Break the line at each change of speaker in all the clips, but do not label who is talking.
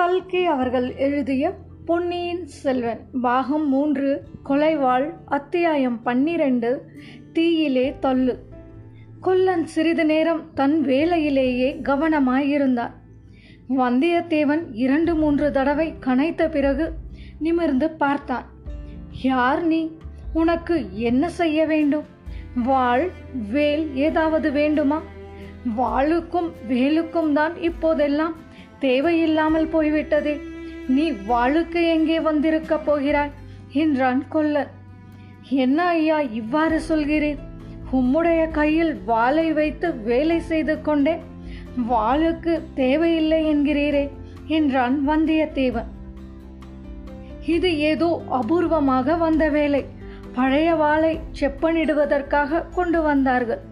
கல்கி அவர்கள் எழுதிய பொன்னியின் செல்வன் பாகம் மூன்று கொலைவாள் அத்தியாயம் பன்னிரண்டு தீயிலே தள்ளு. கொல்லன் சிறிது நேரம் தன் வேலையிலேயே கவனமாயிருந்தார். வந்தியத்தேவன் இரண்டு மூன்று தடவை கனைத்த பிறகு நிமிர்ந்து பார்த்தான். யார் நீ? உனக்கு என்ன செய்ய வேண்டும்? வாள் வேல் ஏதாவது வேண்டுமா? வாளுக்கும் வேலுக்கும் தான் இப்போதெல்லாம் தேவையில்லாமல் போய்விட்டதே. நீ வாழுக்கு எங்கே வந்திருக்க போகிறாய்? என்றான் கொல்லன். என்ன ஐயா இவ்வாறு சொல்கிறேன் உம்முடைய கையில் வாளை வைத்து வேலை செய்து கொண்டே வாளுக்கு தேவையில்லை என்கிறீரே என்றான் வந்தியத்தேவன். இது ஏதோ அபூர்வமாக வந்த வேலை. பழைய வாளை செப்பனிடுவதற்காக கொண்டு வந்தார்கள்.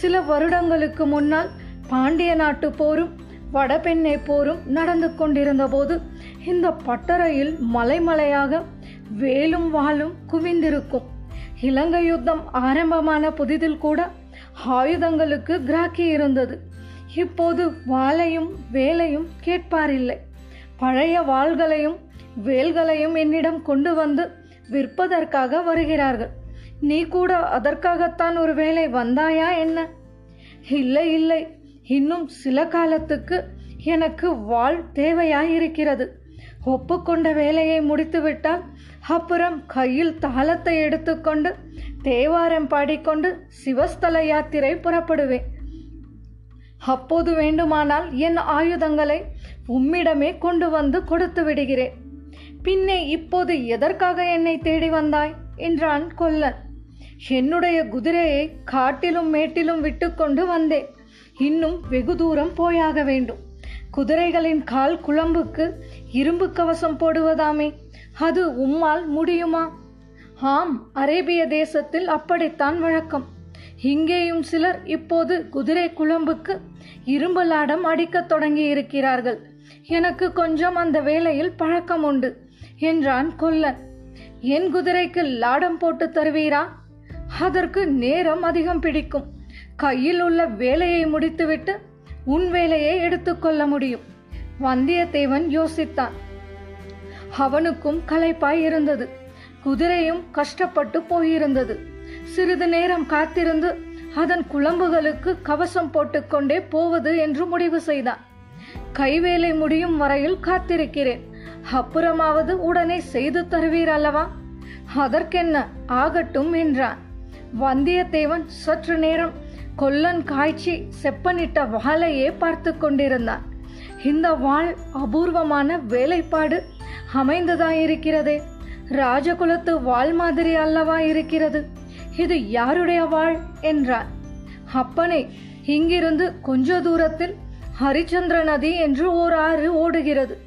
சில வருடங்களுக்கு முன்னால் பாண்டிய நாட்டு போரும் வடபெண்ணை போரும் நடந்து கொண்டிருந்த போது இந்த பட்டறையில் மலைமலையாக வேலும் வாளும் குவிந்திருக்கும். இலங்கை யுத்தம் ஆரம்பமான புதிதில் கூட ஆயுதங்களுக்கு கிராக்கி இருந்தது. இப்போது வாளையும் வேலையும் கேட்பாரில்லை. பழைய வாள்களையும் வேல்களையும் என்னிடம் கொண்டு வந்து விற்பதற்காக வருகிறார்கள். நீ கூட அதற்காகத்தான் ஒரு வேலை வந்தாயா என்ன? இல்லை இல்லை. இன்னும் சில காலத்துக்கு எனக்கு வாழ் தேவையாயிருக்கிறது. ஒப்புக்கொண்ட வேலையை முடித்துவிட்டால் அப்புறம் கையில் தாளத்தை எடுத்துக்கொண்டு தேவாரம் பாடிக்கொண்டு சிவஸ்தல யாத்திரை புறப்படுவேன். அப்போது வேண்டுமானால் என் ஆயுதங்களை உம்மிடமே கொண்டு வந்து கொடுத்து விடுகிறேன். பின்னே இப்போது எதற்காக என்னை தேடி வந்தாய்? என்றான் கொல்லன். என்னுடைய குதிரையை காட்டிலும் மேட்டிலும் விட்டுக்கொண்டு வந்தேன். இன்னும் வெகு தூரம் போயாக வேண்டும். குதிரைகளின் கால் குழம்புக்கு இரும்பு கவசம் போடுவதாமே அது உம்மால் முடியுமா? ஆம் அரேபிய தேசத்தில் அப்படித்தான் வழக்கம். இங்கேயும் சிலர் இப்போது குதிரை குழம்புக்கு இரும்பு லாடம் அடிக்கத் தொடங்கி இருக்கிறார்கள் எனக்கு கொஞ்சம் அந்த வேலையில் பழக்கம் உண்டு என்றான் கொல்லன். என் குதிரைக்கு லாடம் போட்டு தருவீரா? அதற்கு நேரம் அதிகம் பிடிக்கும். கையில் உள்ள வேலையை முடித்துவிட்டு உன் வேலையை எடுத்துக்கொள்ள முடியும். வந்தியத்தேவன் யோசித்தான். அவனுக்கும் களைப்பாய் இருந்தது. குதிரையும் கஷ்டப்பட்டு போயிருந்தது. சிறிது நேரம் காத்திருந்து அதன் குழம்புகளுக்கு கவசம் போட்டுக்கொண்டே போவது என்று முடிவு செய்தான். கைவேலை முடியும் வரையில் காத்திருக்கிறேன். அப்புறமாவது உடனே செய்து தருவீர் அல்லவா? அதற்கென்ன? ஆகட்டும் என்றான். வந்தியத்தேவன் சற்று நேரம் கொல்லன் காய்ச்சி செப்பனிட்ட வாளையே பார்த்து கொண்டிருந்தான். இந்த வாள் அபூர்வமான வேலைப்பாடு அமைந்ததாயிருக்கிறதே. ராஜகுலத்து வாள் மாதிரி அல்லவா இருக்கிறது? இது யாருடைய வாழ் என்றார் அப்பனே இங்கிருந்து கொஞ்ச தூரத்தில் ஹரிச்சந்திர நதி என்று ஓர் ஆறு ஓடுகிறது.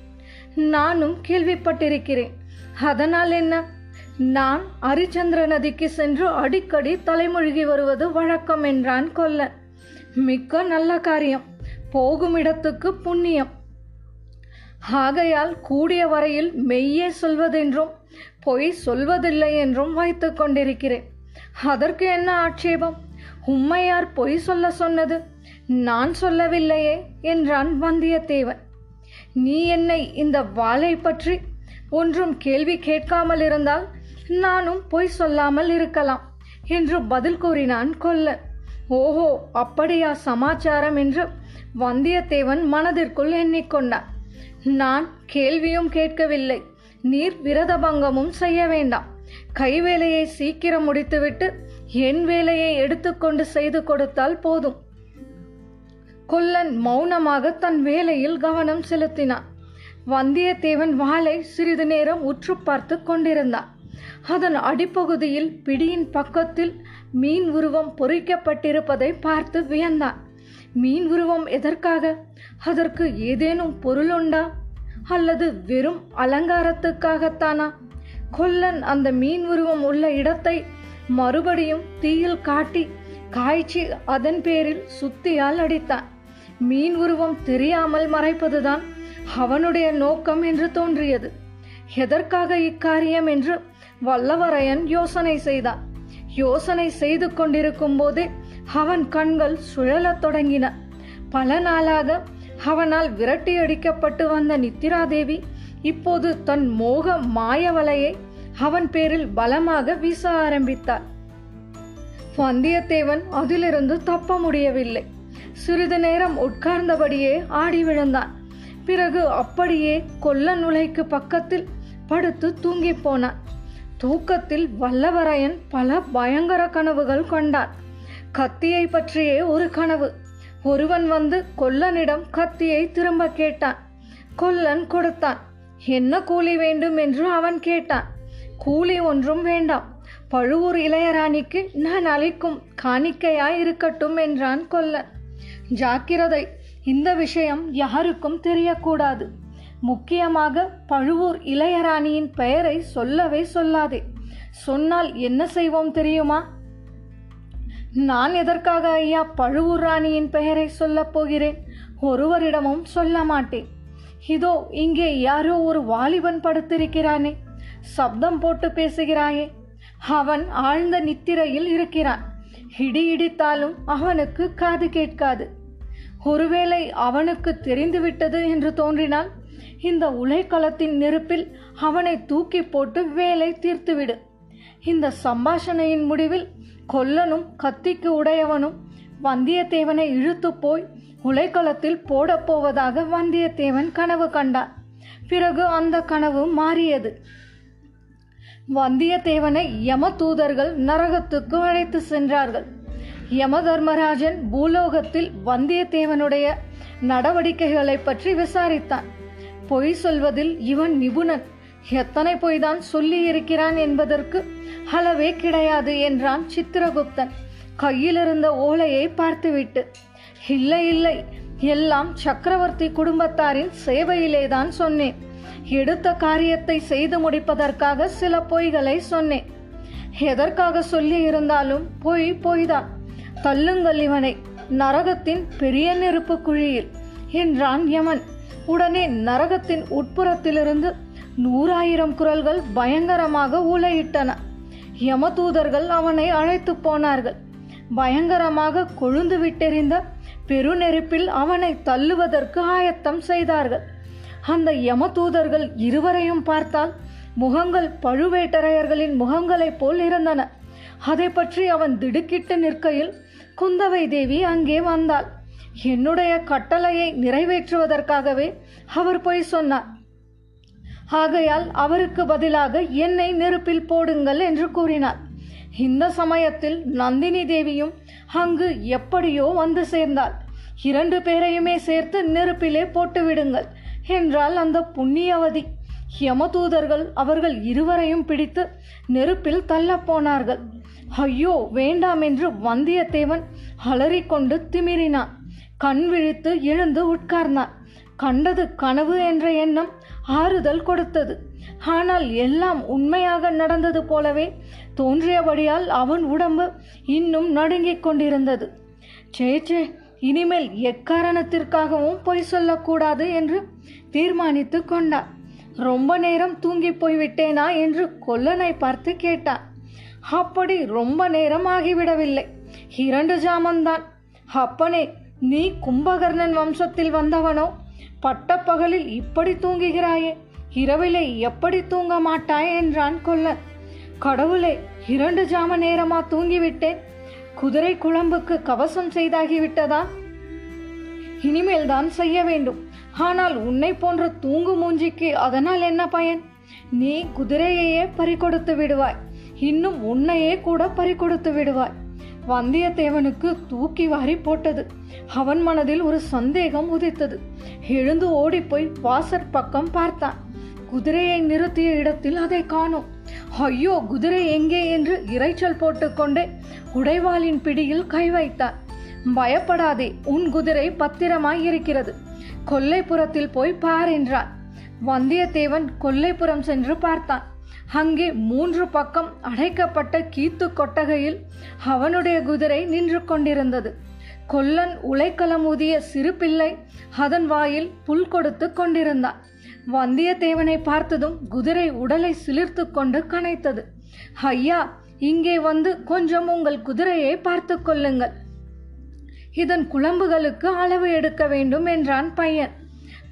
நானும் கேள்விப்பட்டிருக்கிறேன். அதனால் என்ன? நான் ஹரிச்சந்திர நதிக்கு சென்று அடிக்கடி தலைமொழிகி வருவது வழக்கம் என்றான் கொல்லன். மிக்க நல்ல காரியம். போகும் இடத்துக்கு புண்ணியம். ஆகையால் கூடிய வரையில் மெய்யே சொல்வதென்றும் பொய் சொல்வதில்லை என்றும் வைத்து கொண்டிருக்கிறேன். அதற்கு என்ன ஆட்சேபம்? உம்மையார் பொய் சொல்ல சொன்னது? நான் சொல்லவில்லையே என்றான் வந்தியத்தேவன். நீ என்னை இந்த வாளை பற்றி ஒன்றும் கேள்வி கேட்காமல் இருந்தால் நானும் பொய் சொல்லாமல் இருக்கலாம் என்று பதில் கூறினான் கொல்லன். ஓஹோ அப்படியா சமாச்சாரம் என்று வந்தியத்தேவன் மனதிற்குள் எண்ணிக்கொண்டான். நான் கேள்வியும் கேட்கவில்லை. நீர் விரதபங்கமும் செய்ய வேண்டாம். கைவேலையை சீக்கிரம் முடித்துவிட்டு என் வேலையை எடுத்துக்கொண்டு செய்து கொடுத்தால் போதும். கொல்லன் மௌனமாக தன் வேலையில் கவனம் செலுத்தினான். வந்தியத்தேவன் வாளை சிறிது நேரம் உற்று பார்த்து கொண்டிருந்தான். அதன் அடிப்பகுதியில் பிடியின் பக்கத்தில் மீன் உருவம் பொறிக்கப்பட்டிருப்பதை பார்த்து வியந்தான். மீன் உருவம் எதற்காக? அதற்கு ஏதேனும் பொருள் உண்டா? அல்லது வெறும் அலங்காரத்துக்காகத்தானா? கொல்லன் அந்த மீன் உருவம் உள்ள இடத்தை மறுபடியும் தீயில் காட்டி காய்ச்சி அதன் பேரில் சுத்தியால் அடித்தான். மீன் உருவம் தெரியாமல் மறைப்பதுதான் அவனுடைய நோக்கம் என்று தோன்றியது. எதற்காக இக்காரியம் என்று வல்லவரையன் யோசனை செய்தான் யோசனை செய்து கொண்டிருக்கும் போதே அவன் கண்கள் சுழலத் தொடங்கின. பல நாளாக அவனால் விரட்டி அடிக்கப்பட்டு வந்த நித்திராதேவி இப்போது தன் மோக மாயவலையை அவன் பேரில் பலமாக வீச ஆரம்பித்தார் வந்தியத்தேவன் அதிலிருந்து தப்ப முடியவில்லை. சிறிது நேரம் உட்கார்ந்தபடியே ஆடி விழுந்தான். பிறகு அப்படியே கொல்ல நுழைக்கு பக்கத்தில் படுத்து தூங்கி போனான். தூக்கத்தில் வல்லவரையன் பல பயங்கர கனவுகள் கொண்டான் கத்தியை பற்றியே ஒரு கனவு. ஒருவன் வந்து கொல்லனிடம் கத்தியை திரும்ப கேட்டான். கொல்லன் கொடுத்தான். என்ன கூலி வேண்டும்? என்று அவன் கேட்டான். கூலி ஒன்றும் வேண்டாம். பழுவூர் இளையராணிக்கு நான் அளிக்கும் காணிக்கையாய் இருக்கட்டும் என்றான் கொல்லன். ஜாக்கிரதை. இந்த விஷயம் யாருக்கும் தெரியக்கூடாது. முக்கியமாக பழுவூர் இளையராணியின் பெயரை சொல்லவே சொல்லாதே. சொன்னால் என்ன செய்வோம் தெரியுமா? நான் எதற்காக ஐயா பழுவூர் ராணியின் பெயரை சொல்லப் போகிறேன்? ஒருவரிடமும் சொல்ல மாட்டேன். இதோ இங்கே யாரோ ஒரு வாலிபன் படுத்திருக்கிறானே. சப்தம் போட்டு பேசுகிறாயே. அவன் ஆழ்ந்த நித்திரையில் இருக்கிறான். இடி இடித்தாலும் அவனுக்கு காது கேட்காது. ஒருவேளை அவனுக்கு தெரிந்துவிட்டது என்று தோன்றினால் இந்த உலைக்களத்தின் நெருப்பில் அவனை தூக்கி போட்டு வேலை தீர்த்துவிடு. இந்த சம்பாஷணையின் முடிவில் கொல்லனும் கத்திக்கு உடையவனும் வந்தியத்தேவனை இழுத்து போய் உலைக்களத்தில் போடப் போவதாக வந்தியத்தேவன் கனவு கண்டான். பிறகு அந்த கனவு மாறியது. வந்தியத்தேவனை யம தூதர்கள் நரகத்துக்கு அழைத்து சென்றார்கள். யம தர்மராஜன் பூலோகத்தில் வந்தியத்தேவனுடைய நடவடிக்கைகளை பற்றி விசாரித்தான். பொய் சொல்வதில் இவன் நிபுணன் எத்தனை பொய்தான் சொல்லி இருக்கிறான் என்பதற்கு அளவே கிடையாது என்றான் சித்திரகுப்தன். கையிலிருந்த ஓலையை பார்த்துவிட்டு இல்லை இல்லை எல்லாம் சக்கரவர்த்தி குடும்பத்தாரின் சேவையிலேதான் சொன்னேன். எடுத்த காரியத்தை செய்து முடிப்பதற்காக சில பொய்களை சொன்னேன். எதற்காக சொல்லி இருந்தாலும் பொய் பொய்தான். தள்ளுங்கள் இவனை நரகத்தின் பெரிய நெருப்பு குழியில் என்றான் யமன். உடனே நரகத்தின் உட்புறத்திலிருந்து நூறாயிரம் குரல்கள் பயங்கரமாக ஊளையிட்டன யமதூதர்கள் அவனை அழைத்து போனார்கள். பயங்கரமாக கொழுந்து விட்டெறிந்த பெருநெருப்பில் அவனை தள்ளுவதற்கு ஆயத்தம் செய்தார்கள். அந்த யமதூதர்கள் இருவரையும் பார்த்தால் முகங்கள் பழுவேட்டரையர்களின் முகங்களைப் போல் இருந்தன. அதை பற்றி அவன் திடுக்கிட்டு நிற்கையில் குந்தவை தேவி அங்கே வந்தாள். என்னுடைய கட்டளையை நிறைவேற்றுவதற்காகவே அவர் போய் சொன்னார். ஆகையால் அவருக்கு பதிலாக என்னை நெருப்பில் போடுங்கள் என்று கூறினார். இந்த சமயத்தில் நந்தினி தேவியும் அங்கு எப்படியோ வந்து சேர்ந்தாள். இரண்டு பேரையுமே சேர்த்து நெருப்பிலே போட்டுவிடுங்கள் என்றால் அந்த புண்ணியவதி. யமதூதர்கள் அவர்கள் இருவரையும் பிடித்து நெருப்பில் தள்ளப்போனார்கள் ஐயோ வேண்டாம் என்று வந்தியத்தேவன் அலறிக்கொண்டு திமிரினான். கண் விழித்து எழுந்து உட்கார்ந்தான் கண்டது கனவு என்ற எண்ணம் ஆறுதல் கொடுத்தது. ஆனால் எல்லாம் உண்மையாக நடந்தது போலவே தோன்றியபடியால் அவன் உடம்பு இன்னும் நடுங்கிக் கொண்டிருந்தது. சே சே இனிமேல் எக்காரணத்திற்காகவும் பொய் சொல்லக்கூடாது என்று தீர்மானித்து கொண்டான். ரொம்ப நேரம் தூங்கி போய்விட்டேனா என்று கொல்லனை பார்த்து கேட்டான். அப்படி ரொம்ப நேரம் ஆகிவிடவில்லை. இரண்டு ஜாமந்தான். அப்பனே நீ கும்பகர்ணன் வம்சத்தில் வந்தவனோ? பட்டப்பகலில் இப்படி தூங்குகிறாயே? இரவிலே எப்படி தூங்க மாட்டாய் என்றான் கொல்லன். கடவுளே இரண்டு ஜாம நேரமா தூங்கிவிட்டேன் குதிரை குழம்புக்கு கவசம் செய்தாகிவிட்டதா? இனிமேல் தான் செய்ய வேண்டும். ஆனால் உன்னை போன்ற தூங்கு மூஞ்சிக்கு அதனால் என்ன பயன்? நீ குதிரையையே பறிகொடுத்து விடுவாய். இன்னும் உன்னையே கூட பறிகொடுத்து விடுவாய். வந்தியத்தேவனுக்கு தூக்கி வாரி போட்டது. அவன் மனதில் ஒரு சந்தேகம் உதித்தது. எழுந்து ஓடிப்போய் வாசற் பக்கம் பார்த்தான். குதிரையை நிறுத்திய இடத்தில் அதை காணோம். ஐயோ குதிரை எங்கே என்று இரைச்சல் போட்டுக்கொண்டே உடைவாளின் பிடியில் கை வைத்தான். பயப்படாதே உன் குதிரை பத்திரமாய் இருக்கிறது. கொல்லைப்புறத்தில் போய் பார் என்றான். வந்தியத்தேவன் கொல்லைப்புறம் சென்று பார்த்தான். அங்கே மூன்று பக்கம் அடைக்கப்பட்ட கீத்து கொட்டகையில் அவனுடைய குதிரை நின்று கொண்டிருந்தது. கொல்லன் உலைக்களம் ஊதிய சிறு பிள்ளை அதன் வாயில் புல் கொடுத்து கொண்டிருந்தான். வந்தியத்தேவனை பார்த்ததும் குதிரை உடலை சிலிர்த்து கொண்டு கனைத்தது. ஐயா இங்கே வந்து கொஞ்சம் உங்கள் குதிரையை பார்த்து கொள்ளுங்கள். இதன் குழம்புகளுக்கு அளவு எடுக்க வேண்டும் என்றான் பையன்.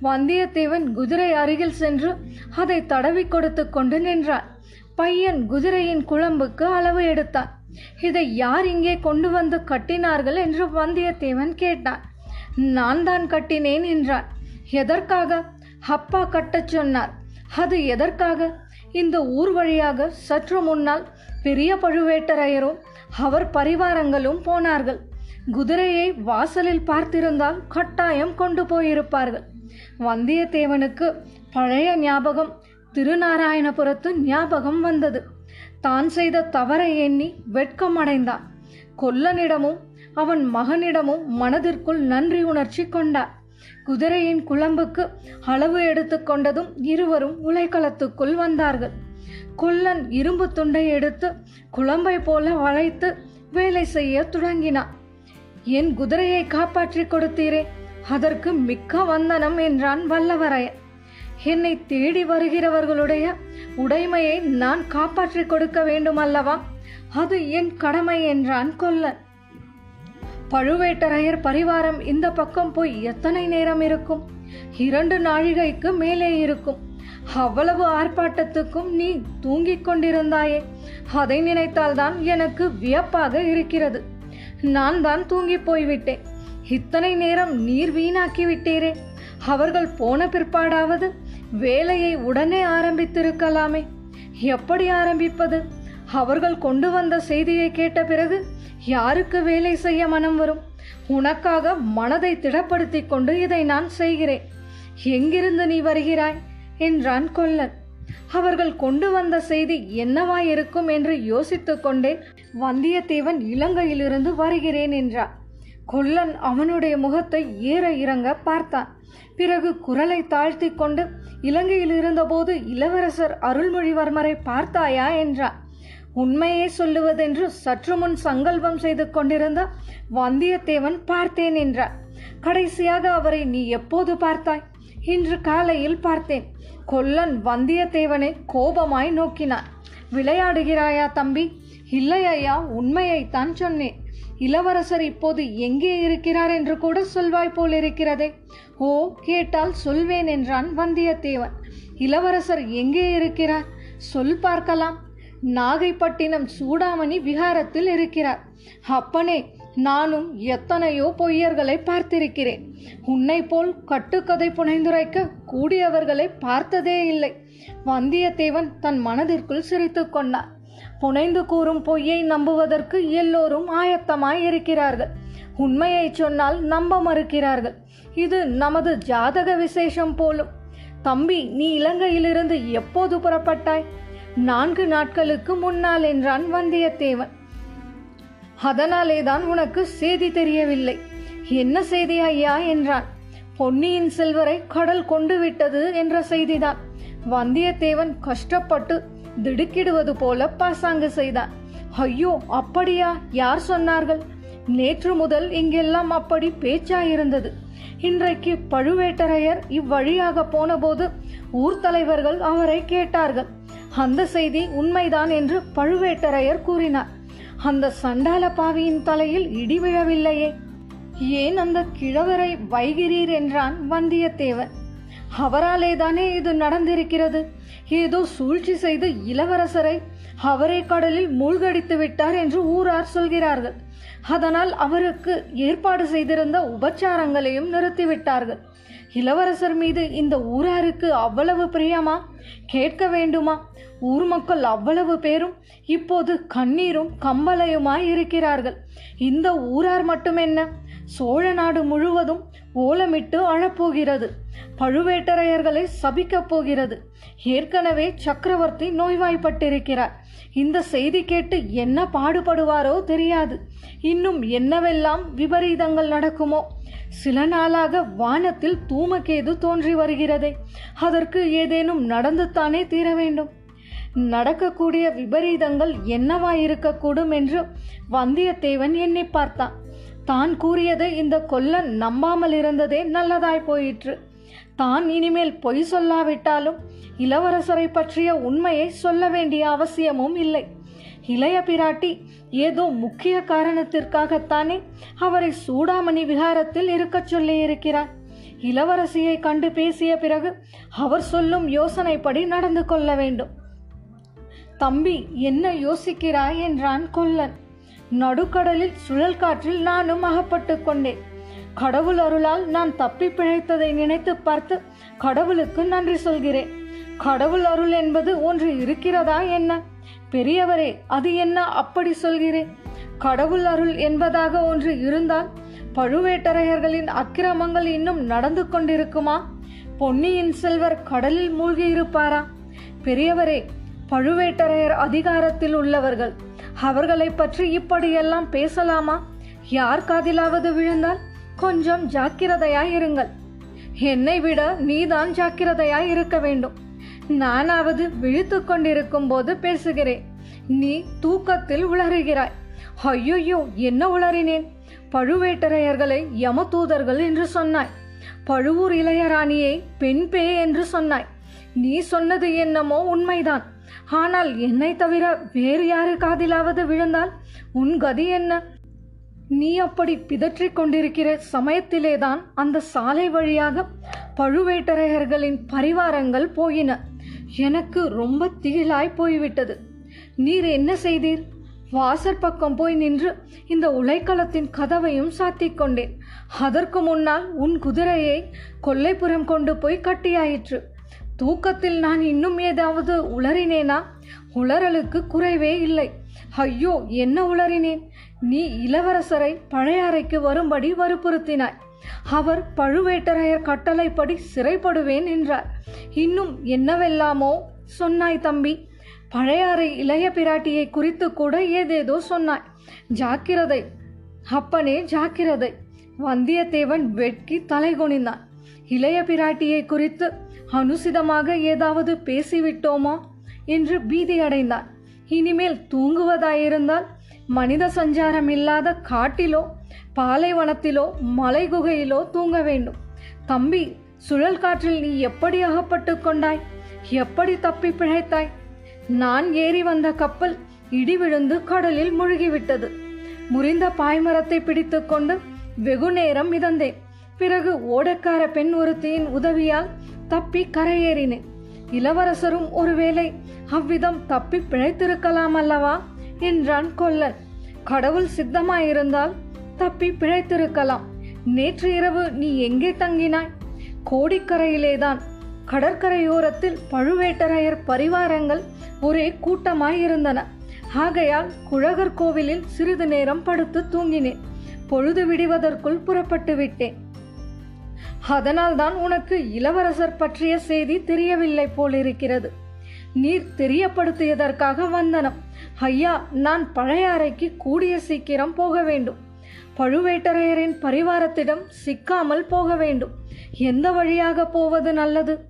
வந்தியத்தேவன் குதிரை அருகில் சென்று அதை தடவி கொடுத்து கொண்டு நின்றான். பையன் குதிரையின் குழம்புக்கு அளவு எடுத்தான். இதை யார் இங்கே கொண்டு வந்து கட்டினார்கள்? என்று வந்தியத்தேவன் கேட்டான். நான் தான் கட்டினேன் என்றான். எதற்காக? அப்பா கட்டச் சொன்னார். அது எதற்காக? இந்த ஊர் வழியாக சற்று முன்னால் பெரிய பழுவேட்டரையரும் அவர் பரிவாரங்களும் போனார்கள். குதிரையை வாசலில் பார்த்திருந்தால் கட்டாயம் கொண்டு போயிருப்பார்கள். வந்தியத்தேவனுக்கு பழைய ஞாபகம் திருநாராயணபுரத்து ஞாபகம் வந்தது. தான் செய்த தவறை எண்ணி வெட்கம் அடைந்தான் கொல்லனிடமும் அவன் மகனிடமும் மனதிற்குள் நன்றி உணர்ச்சி கொண்டார் குதிரையின் குழம்புக்கு அளவு எடுத்துக்கொண்டதும் இருவரும் உலைக்களத்துக்குள் வந்தார்கள். கொல்லன் இரும்பு துண்டை எடுத்து குழம்பை போல வளைத்து வேலை செய்ய தொடங்கினான். என் குதிரையை காப்பாற்றிக் கொடுத்தீரே அதற்கு மிக்க வந்தனம் என்றான் வல்லவரையன் என்னை தேடி வருகிறவர்களுடைய உடைமையை நான் காப்பாற்றிக் கொடுக்க வேண்டும் அல்லவா அது என் கடமை என்றான் கொல்லன். பழுவேட்டரையர் பரிவாரம் இந்த பக்கம் போய் எத்தனை நேரம் இருக்கும்? இரண்டு நாழிகைக்கு மேலே இருக்கும். அவ்வளவு ஆர்ப்பாட்டத்துக்கும் நீ தூங்கிக் கொண்டிருந்தாயே. அதை நினைத்தால்தான் எனக்கு வியப்பாக இருக்கிறது. நான் தான் தூங்கி போய்விட்டேன். இத்தனை நேரம் நீர் வீணாக்கி விட்டீரே. அவர்கள் போன பிற்பாடாவது வேலையை உடனே ஆரம்பித்திருக்கலாமே. எப்படி ஆரம்பிப்பது? அவர்கள் கொண்டு வந்த செய்தியை கேட்ட பிறகு யாருக்கு வேலை செய்ய மனம் வரும்? உனக்காக மனதை திடப்படுத்திக் கொண்டு இதை நான் செய்கிறேன். எங்கிருந்து நீ வருகிறாய்? என்றான் கொல்லன். அவர்கள் கொண்டு வந்த செய்தி என்னவாயிருக்கும் என்று யோசித்துக்கொண்டே வந்தியத்தேவன் இலங்கையிலிருந்து வருகிறேன் என்றார் கொல்லன் அவனுடைய முகத்தை ஏற இறங்க பார்த்தான். பிறகு குரலை தாழ்த்தி கொண்டு இலங்கையில் இருந்தபோது இளவரசர் அருள்மொழிவர்மரை பார்த்தாயா? என்றான். உண்மையே சொல்லுவதென்று சற்று முன் சங்கல்பம் செய்து கொண்டிருந்த வந்தியத்தேவன் பார்த்தேன் என்றார் கடைசியாக அவரை நீ எப்போது பார்த்தாய்? இன்று காலையில் பார்த்தேன். கொல்லன் வந்தியத்தேவனை கோபமாய் நோக்கினான். விளையாடுகிறாயா தம்பி? இல்லை ஐயா உண்மையைத்தான் சொன்னேன். இளவரசர் இப்போது எங்கே இருக்கிறார் என்று கூட சொல்வாய் போல் இருக்கிறதே ஓ கேட்டால் சொல்வேன் என்றான் வந்தியத்தேவன். இளவரசர் எங்கே இருக்கிறார்? சொல் பார்க்கலாம். நாகைப்பட்டினம் சூடாமணி விகாரத்தில் இருக்கிறார். அப்பனே நானும் எத்தனையோ பொய்யர்களை பார்த்திருக்கிறேன். உன்னை போல் கட்டுக்கதை புனைந்துரைக்க கூடியவர்களை பார்த்ததே இல்லை. வந்தியத்தேவன் தன் மனதிற்குள் சிரித்து கொண்டான். புனைந்து கூறும் பொய்யை நம்புவதற்கு எல்லோரும் ஆயத்தமாய் இருக்கிறார்கள். உண்மையை சொன்னால் நம்ப மறுக்கிறார்கள். இது நமது ஜாதக விசேஷம் போலும். தம்பி நீ இலங்கையிலிருந்து எப்போது புறப்பட்டாய்? நான்கு நாட்களுக்கு முன்னால் என்றான் வந்தியத்தேவன். அதனாலே தான் உனக்கு செய்தி தெரியவில்லை. என்ன செய்தி ஐயா என்றான். பொன்னியின் செல்வரை கடல் கொண்டு விட்டது என்ற செய்திதான். வந்தியத்தேவன் கஷ்டப்பட்டு திடுக்கிடுவது போல பாசாங்கு செய்தான் ஐயோ அப்படியா? யார் சொன்னார்கள்? நேற்று முதல் இங்கெல்லாம் அப்படி பேச்சாயிருந்தது. இன்றைக்கு பழுவேட்டரையர் இவ்வழியாக போனபோது ஊர் தலைவர்கள் அவரை கேட்டார்கள். அந்த செய்தி உண்மைதான் என்று பழுவேட்டரையர் கூறினார். அந்த சண்டால பாவியின் தலையில் இடி விழவில்லையே. ஏன் அந்த கிழவரை வைகிறீர் என்றான் வந்தியத்தேவன். அவராலே தானே இது நடந்திருக்கிறது? ஏதோ சூழ்ச்சி செய்து இளவரசரை அவரே கடலில் மூழ்கடித்து விட்டார் என்று ஊரார் சொல்கிறார்கள். அதனால் அவருக்கு ஏற்பாடு செய்திருந்த உபச்சாரங்களையும் நிறுத்திவிட்டார்கள். இளவரசர் மீது இந்த ஊராருக்கு அவ்வளவு பிரியமா? கேட்க வேண்டுமா? ஊர் மக்கள் அவ்வளவு பேரும் இப்போது கண்ணீரும் கம்பலையுமாய் இருக்கிறார்கள். இந்த ஊரார் மட்டுமென்ன சோழ நாடு முழுவதும் ஓலமிட்டு அழப்போகிறது. பழுவேட்டரையர்களை சபிக்கப் போகிறது. ஏற்கனவே சக்கரவர்த்தி நோய்வாய்ப்பட்டிருக்கிறார். இந்த செய்தி கேட்டு என்ன பாடுபடுவாரோ தெரியாது. இன்னும் என்னவெல்லாம் விபரீதங்கள் நடக்குமோ? சில நாளாக வானத்தில் தூமகேது தோன்றி வருகிறதே. அதற்கு ஏதேனும் நடந்துத்தானே தீர வேண்டும். நடக்கக்கூடிய விபரீதங்கள் என்னவாயிருக்கக்கூடும் என்று வந்தியத்தேவன் எண்ணி பார்த்தான். தான் கூறியதை இந்த கொல்லன் நம்பாமல் இருந்ததே நல்லதாய் போயிற்று. தான் இனிமேல் பொய் சொல்லாவிட்டாலும் இளவரசரை பற்றிய உண்மையை சொல்ல வேண்டிய அவசியமும் இல்லை. இளைய பிராட்டி ஏதோ முக்கிய காரணத்திற்காகத்தானே அவரை சூடாமணி விகாரத்தில் இருக்கச் சொல்லியிருக்கிறார் இளவரசியை கண்டு பேசிய பிறகு அவர் சொல்லும் யோசனைப்படி நடந்து கொள்ள வேண்டும். தம்பி என்ன யோசிக்கிறாய்? என்றான் கொல்லன். நடுக்கடலில் சுழல் காற்றில் நானும் அகப்பட்டு கொண்டேன். கடவுள் அருளால் நான் தப்பி பிழைத்ததை நினைத்து பார்த்து கடவுளுக்கு நன்றி சொல்கிறேன். கடவுள் அருள் என்பது ஒன்று இருக்கிறதா என்ன? பெரியவரே அது என்ன அப்படி சொல்கிறேன்? கடவுள் அருள் என்பதாக ஒன்று இருந்தால் பழுவேட்டரையர்களின் அக்கிரமங்கள் இன்னும் நடந்து கொண்டிருக்குமா? பொன்னியின் செல்வர் கடலில் மூழ்கியிருப்பாரா பெரியவரே பழுவேட்டரையர் அதிகாரத்தில் உள்ளவர்கள் அவர்களை பற்றி இப்படியெல்லாம் பேசலாமா? யார் காதிலாவது விழுந்தால்? கொஞ்சம் ஜாக்கிரதையாய் இருங்கள். என்னை விட நீதான் ஜாக்கிரதையாய் இருக்க வேண்டும். நானாவது விழித்து கொண்டிருக்கும் போது பேசுகிறேன். நீ தூக்கத்தில் உளறுகிறாய். ஐயோ என்ன உளறினேன்? பழுவேட்டரையர்களை யமதூதர்கள் என்று சொன்னாய். பழுவூர் இளையராணியை பெண் பே என்று சொன்னாய். நீ சொன்னது என்னமோ உண்மைதான். ஆனால் என்னை தவிர வேறு யாரு காதிலாவது விழுந்தால்? உன் கதி என்ன? நீ அப்படி பிதற்றிக் கொண்டிருக்கிற சமயத்திலேதான் அந்த சாலை வழியாக பழுவேட்டரையர்களின் பரிவாரங்கள் போயின. எனக்கு ரொம்ப திகிலாய் போய்விட்டது. நீர் என்ன செய்தீர்? வாசற் பக்கம் போய் நின்று இந்த உலைக்களத்தின் கதவையும் சாத்திக் கொண்டேன். அதற்கு முன்னால் உன் குதிரையை கொல்லைப்புறம் கொண்டு போய் கட்டியாயிற்று. தூக்கத்தில் நான் இன்னும் ஏதாவது உளறினேனா? உளறலுக்கு குறைவே இல்லை. ஐயோ என்ன உளறினேன்? நீ இளவரசரை பழையாறைக்கு வரும்படி வற்புறுத்தினாய். அவர் பழுவேட்டரையர் கட்டளைப்படி சிறைப்படுவேன் என்றார். இன்னும் என்னவெல்லாமோ சொன்னாய் தம்பி. பழையாறை இளைய பிராட்டியை குறித்து கூட ஏதேதோ சொன்னாய். ஜாக்கிரதை. அப்பனே ஜாக்கிரதை. வந்தியத்தேவன் வெட்கி தலை குனிந்தான். இளைய பிராட்டியை குறித்து அனுசிதமாக ஏதாவது பேசிவிட்டோமா? என்று பீதி அடைந்தான் இனிமேல் தூங்குவதாயிருந்தால் மனித சஞ்சாரம் இல்லாத காட்டிலோ பாலைவனத்திலோ மலை குகையிலோ தூங்க வேண்டும். தம்பி சுழல் காற்றில் நீ எப்படி அகப்பட்டு கொண்டாய்? எப்படி தப்பி பிழைத்தாய்? நான் ஏறி வந்த கப்பல் இடி விழுந்து கடலில் முழுகிவிட்டது. முறிந்த பாய்மரத்தை பிடித்துக்கொண்டு வெகு நேரம் மிதந்தேன். பிறகு ஓடக்கார பெண் ஒருத்தியின் உதவியால் தப்பி கரையேறினேன். இளவரசரும் ஒருவேளை அவ்விதம் தப்பி பிழைத்திருக்கலாம் அல்லவா? என்றான் கொல்லன் கடவுள் சித்தமாயிருந்தால் தப்பி பிழைத்திருக்கலாம். நேற்று இரவு நீ எங்கே தங்கினாய்? கோடிக்கரையிலேதான். கடற்கரையோரத்தில் பழுவேட்டரையர் பரிவாரங்கள் ஒரே கூட்டமாயிருந்தன. ஆகையால் குழகர் கோவிலில் சிறிது நேரம் படுத்து தூங்கினேன். பொழுது விடுவதற்குள் புறப்பட்டு விட்டேன். அதனால்தான் உனக்கு இளவரசர் பற்றிய செய்தி தெரியவில்லை போலிருக்கிறது. நீர் தெரியப்படுத்தியதற்காக வந்தனம். ஐயா நான் பழையாறைக்கு கூடிய சீக்கிரம் போக வேண்டும். பழுவேட்டரையரின் பரிவாரத்திடம் சிக்காமல் போக வேண்டும். எந்த வழியாக போவது நல்லது?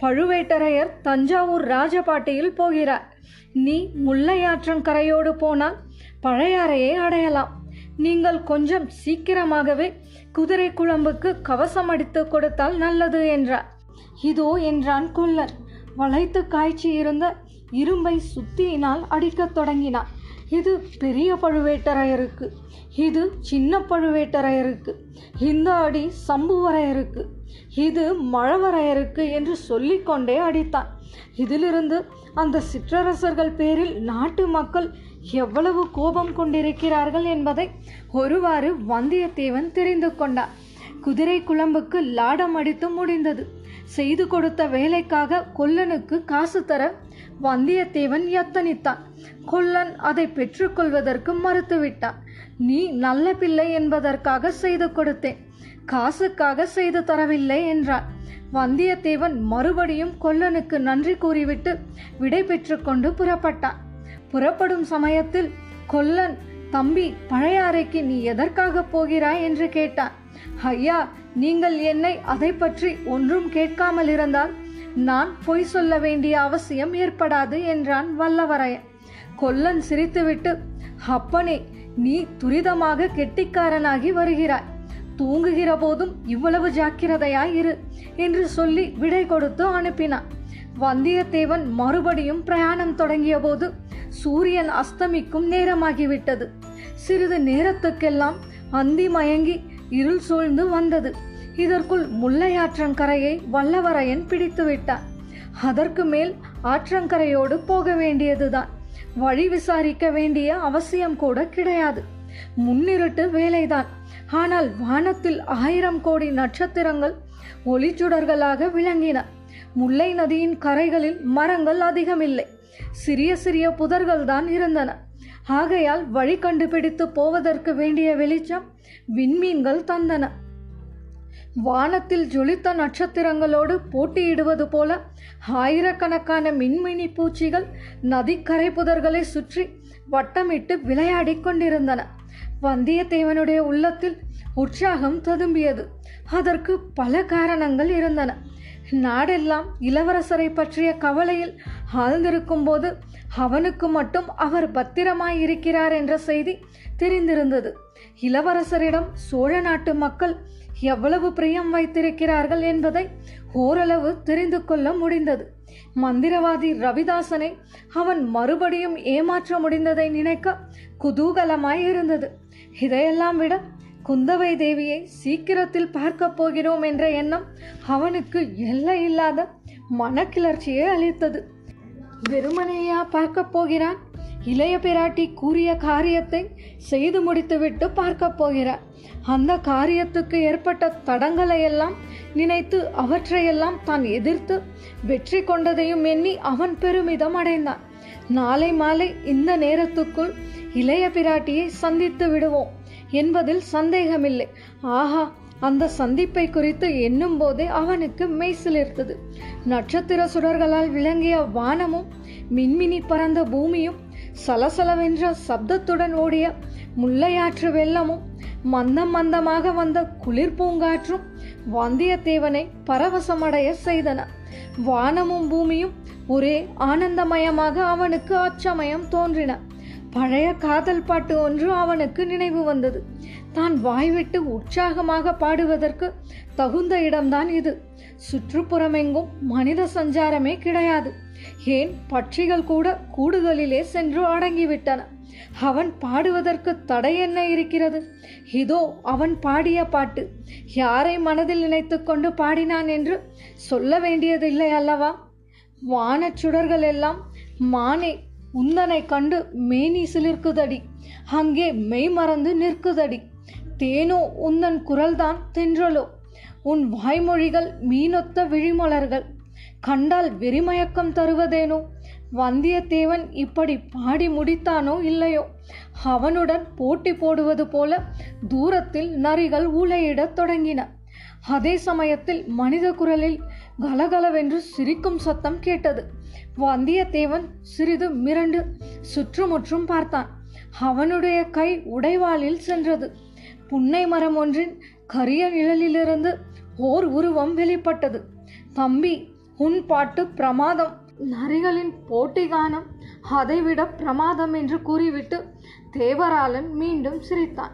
பழுவேட்டரையர் தஞ்சாவூர் ராஜபாட்டியில் போகிறார். நீ முல்லையாற்றங்கரையோடு போனால் பழையாறையை அடையலாம். நீங்கள் கொஞ்சம் சீக்கிரமாகவே குதிரை குழம்புக்கு கவசம் அடித்து கொடுத்தால் நல்லது என்றார். இதோ என்றான் கொல்லன் வளைத்து காய்ச்சி இருந்த இரும்பை சுத்தியினால் அடிக்கத் தொடங்கினான் இது பெரிய பழுவேட்டரையருக்கு இது சின்ன பழுவேட்டரையருக்கு இந்த அடி சம்புவரையருக்கு இது மழவரையருக்கு என்று சொல்லிக்கொண்டே அடித்தான். இதிலிருந்து அந்த சிற்றரசர்கள் பேரில் நாட்டு மக்கள் எவ்வளவு கோபம் கொண்டிருக்கிறார்கள் என்பதை ஒருவாறு வந்தியத்தேவன் தெரிந்து கொண்டான். குதிரை குழம்புக்கு லாடம் அடித்து முடிந்தது. செய்து கொடுத்த வேலைக்காக கொல்லனுக்கு காசு தர வந்தியத்தேவன் எத்தனித்தான் கொல்லன் அதை பெற்றுக்கொள்வதற்கு மறுத்துவிட்டான். நீ நல்ல பிள்ளை என்பதற்காக செய்து கொடுத்தேன். காசுக்காக செய்து தரவில்லை என்றான். வந்தியத்தேவன் மறுபடியும் கொல்லனுக்கு நன்றி கூறிவிட்டு விடை பெற்றுக்கொண்டு புறப்பட்டான். புறப்படும் சமயத்தில் கொல்லன் தம்பி பழையாறைக்கு நீ எதற்காக போகிறாய்? என்று கேட்டான். ஐயா நீங்கள் என்னை அதை பற்றி ஒன்றும் கேட்காமல் இருந்தால் நான் பொய் சொல்ல வேண்டிய அவசியம் ஏற்படாது என்றான் வல்லவரையன். கொல்லன் சிரித்துவிட்டு அப்பனே நீ துரிதமாக கெட்டிக்காரனாகி வருகிறாய். தூங்குகிற போதும் இவ்வளவு ஜாக்கிரதையாய் இரு என்று சொல்லி விடை கொடுத்து அனுப்பினான். வந்தியத்தேவன் மறுபடியும் பிரயாணம் தொடங்கிய போது சூரியன் அஸ்தமிக்கும் நேரமாகிவிட்டது. சிறிது நேரத்துக்கெல்லாம் அந்தி மயங்கி இருள் சூழ்ந்து வந்தது. இதற்குள் முல்லை ஆற்றங்கரையை வல்லவரையன் பிடித்துவிட்டார் அதற்கு மேல் ஆற்றங்கரையோடு போக வேண்டியதுதான். வழி விசாரிக்க வேண்டிய அவசியம் கூட கிடையாது. முன்னிருட்டு வேலைதான். ஆனால் வானத்தில் ஆயிரம் கோடி நட்சத்திரங்கள் ஒளிச்சுடர்களாக விளங்கின. முல்லை நதியின் கரைகளில் மரங்கள் அதிகமில்லை. சிறிய சிறிய புதர்கள் தான் இருந்தன. ஆகையால் வழி கண்டுபிடித்து போவதற்கு வேண்டிய வெளிச்சம் விண்மீன்கள் தந்தன. வானத்தில் ஜொலித்த நட்சத்திரங்களோடு போட்டியிடுவது போல ஆயிரக்கணக்கான மின்மினி பூச்சிகள் நதிக்கரை புதர்களை சுற்றி வட்டமிட்டு விளையாடிக் கொண்டிருந்தன. வந்தியத்தேவனுடைய உள்ளத்தில் உற்சாகம் ததும்பியது. அதற்கு பல காரணங்கள் இருந்தன. நாடெல்லாம் இளவரசரை பற்றிய கவலையில் ஆழ்ந்திருக்கும் போது அவனுக்கு மட்டும் அவர் பத்திரமாய் இருக்கிறார் என்ற செய்தி தெரிந்திருந்தது. இளவரசரிடம் சோழ நாட்டு மக்கள் எவ்வளவு பிரியம் வைத்திருக்கிறார்கள் என்பதை ஓரளவு தெரிந்து கொள்ள முடிந்தது. மந்திரவாதி ரவிதாசனை அவன் மறுபடியும் ஏமாற்ற முடிந்ததை நினைக்க குதூகலமாய் இருந்தது. இதையெல்லாம் விட குந்தவை தேவியை சீக்கிரத்தில் பார்க்கப் போகிறோம் என்ற எண்ணம் அவனுக்கு எல்லை இல்லாத மனக்கிளர்ச்சியை அளித்தது. வெறுமனையா பார்க்கப் போகிறான்? இளைய பிராட்டி கூறிய காரியத்தை செய்து முடித்துவிட்டு பார்க்கப் போகிறார். அந்த காரியத்துக்கு ஏற்பட்ட தடங்களை எல்லாம் நினைத்து அவற்றையெல்லாம் தான் எதிர்த்து வெற்றி கொண்டதையும் எண்ணி அவன் பெருமிதம் அடைந்தான். நாளை மாலை இந்த நேரத்துக்குள் இளைய பிராட்டியை சந்தித்து விடுவோம். என்பதில் சந்தேகமில்லை. ஆஹா அந்த சந்திப்பை குறித்து எண்ணும் போதே அவனுக்கு மெய்சிலிருந்தது நட்சத்திர சுடர்களால் விளங்கிய வானமும் மின்மினி பறந்த பூமியும் சலசலவென்ற சப்தத்துடன் ஓடிய முல்லையாற்று வெள்ளமும் மந்தம் மந்தமாக வந்த குளிர் பூங்காற்றும் வந்தியத்தேவனை பரவசமடைய செய்தன. வானமும் பூமியும் ஒரே ஆனந்தமயமாக அவனுக்கு அச்சமயம் தோன்றின. பழைய காதல் பாட்டு ஒன்று அவனுக்கு நினைவு வந்தது. தான் வாய்விட்டு உற்சாகமாக பாடுவதற்கு தகுந்த இடம்தான் இது. சுற்றுப்புறமெங்கும் மனித சஞ்சாரமே கிடையாது. ஏன் பட்சிகள் கூட கூடுகளிலே சென்று அடங்கிவிட்டன. அவன் பாடுவதற்கு தடை என்ன இருக்கிறது? இதோ அவன் பாடிய பாட்டு. யாரை மனதில் நினைத்து கொண்டு பாடினான் என்று சொல்ல வேண்டியதில்லை அல்லவா? வானச் சுடர்கள் எல்லாம் மானே உந்தனை கண்டு மேனி சிலிர்க்குதடி அங்கே மெய் மறந்து நிற்குதடி. தேனோ உந்தன் குரல்தான் தென்றலோ. உன் வாய்மொழிகள் மீனொத்த விழிமலர்கள். கண்டால் வெறிமயக்கம் தருவதேனோ? வந்தியத்தேவன் இப்படி பாடி முடித்தானோ இல்லையோ? அவனுடன் போட்டி போடுவது போல தூரத்தில் நரிகள் ஊளையிடத் தொடங்கின. அதே சமயத்தில் மனித குரலில் கலகலவென்று சிரிக்கும் சத்தம் கேட்டது. வந்தியத்தேவன் சிறிது மிரண்டு சுற்றுமுற்றும் பார்த்தான். அவனுடைய கை உடைவாளில் சென்றது. புன்னை மரம் ஒன்றின் கரிய நிழலிலிருந்து ஓர் உருவம் வெளிப்பட்டது. தம்பி உன் பாட்டு பிரமாதம். நரிகளின் போட்டி கானம் அதைவிட பிரமாதம் என்று கூறிவிட்டு தேவராளன் மீண்டும் சிரித்தான்.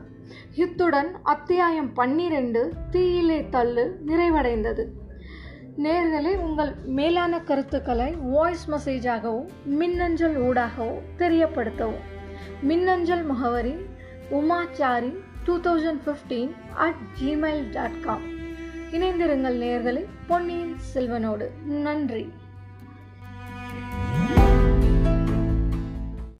இத்துடன் அத்தியாயம் பன்னிரண்டு தீயிலே தள்ளு நிறைவடைந்தது. நேர்களை உங்கள் மேலான கருத்துக்களை வாய்ஸ் மெசேஜாகவோ மின்னஞ்சல் ஊடாகவோ தெரியப்படுத்தவும். மின்னஞ்சல் முகவரி Umachari two thousand fifteen at Gmail dot com இணைந்திருங்கள் நேர்களை பொன்னியின் செல்வனோடு. நன்றி.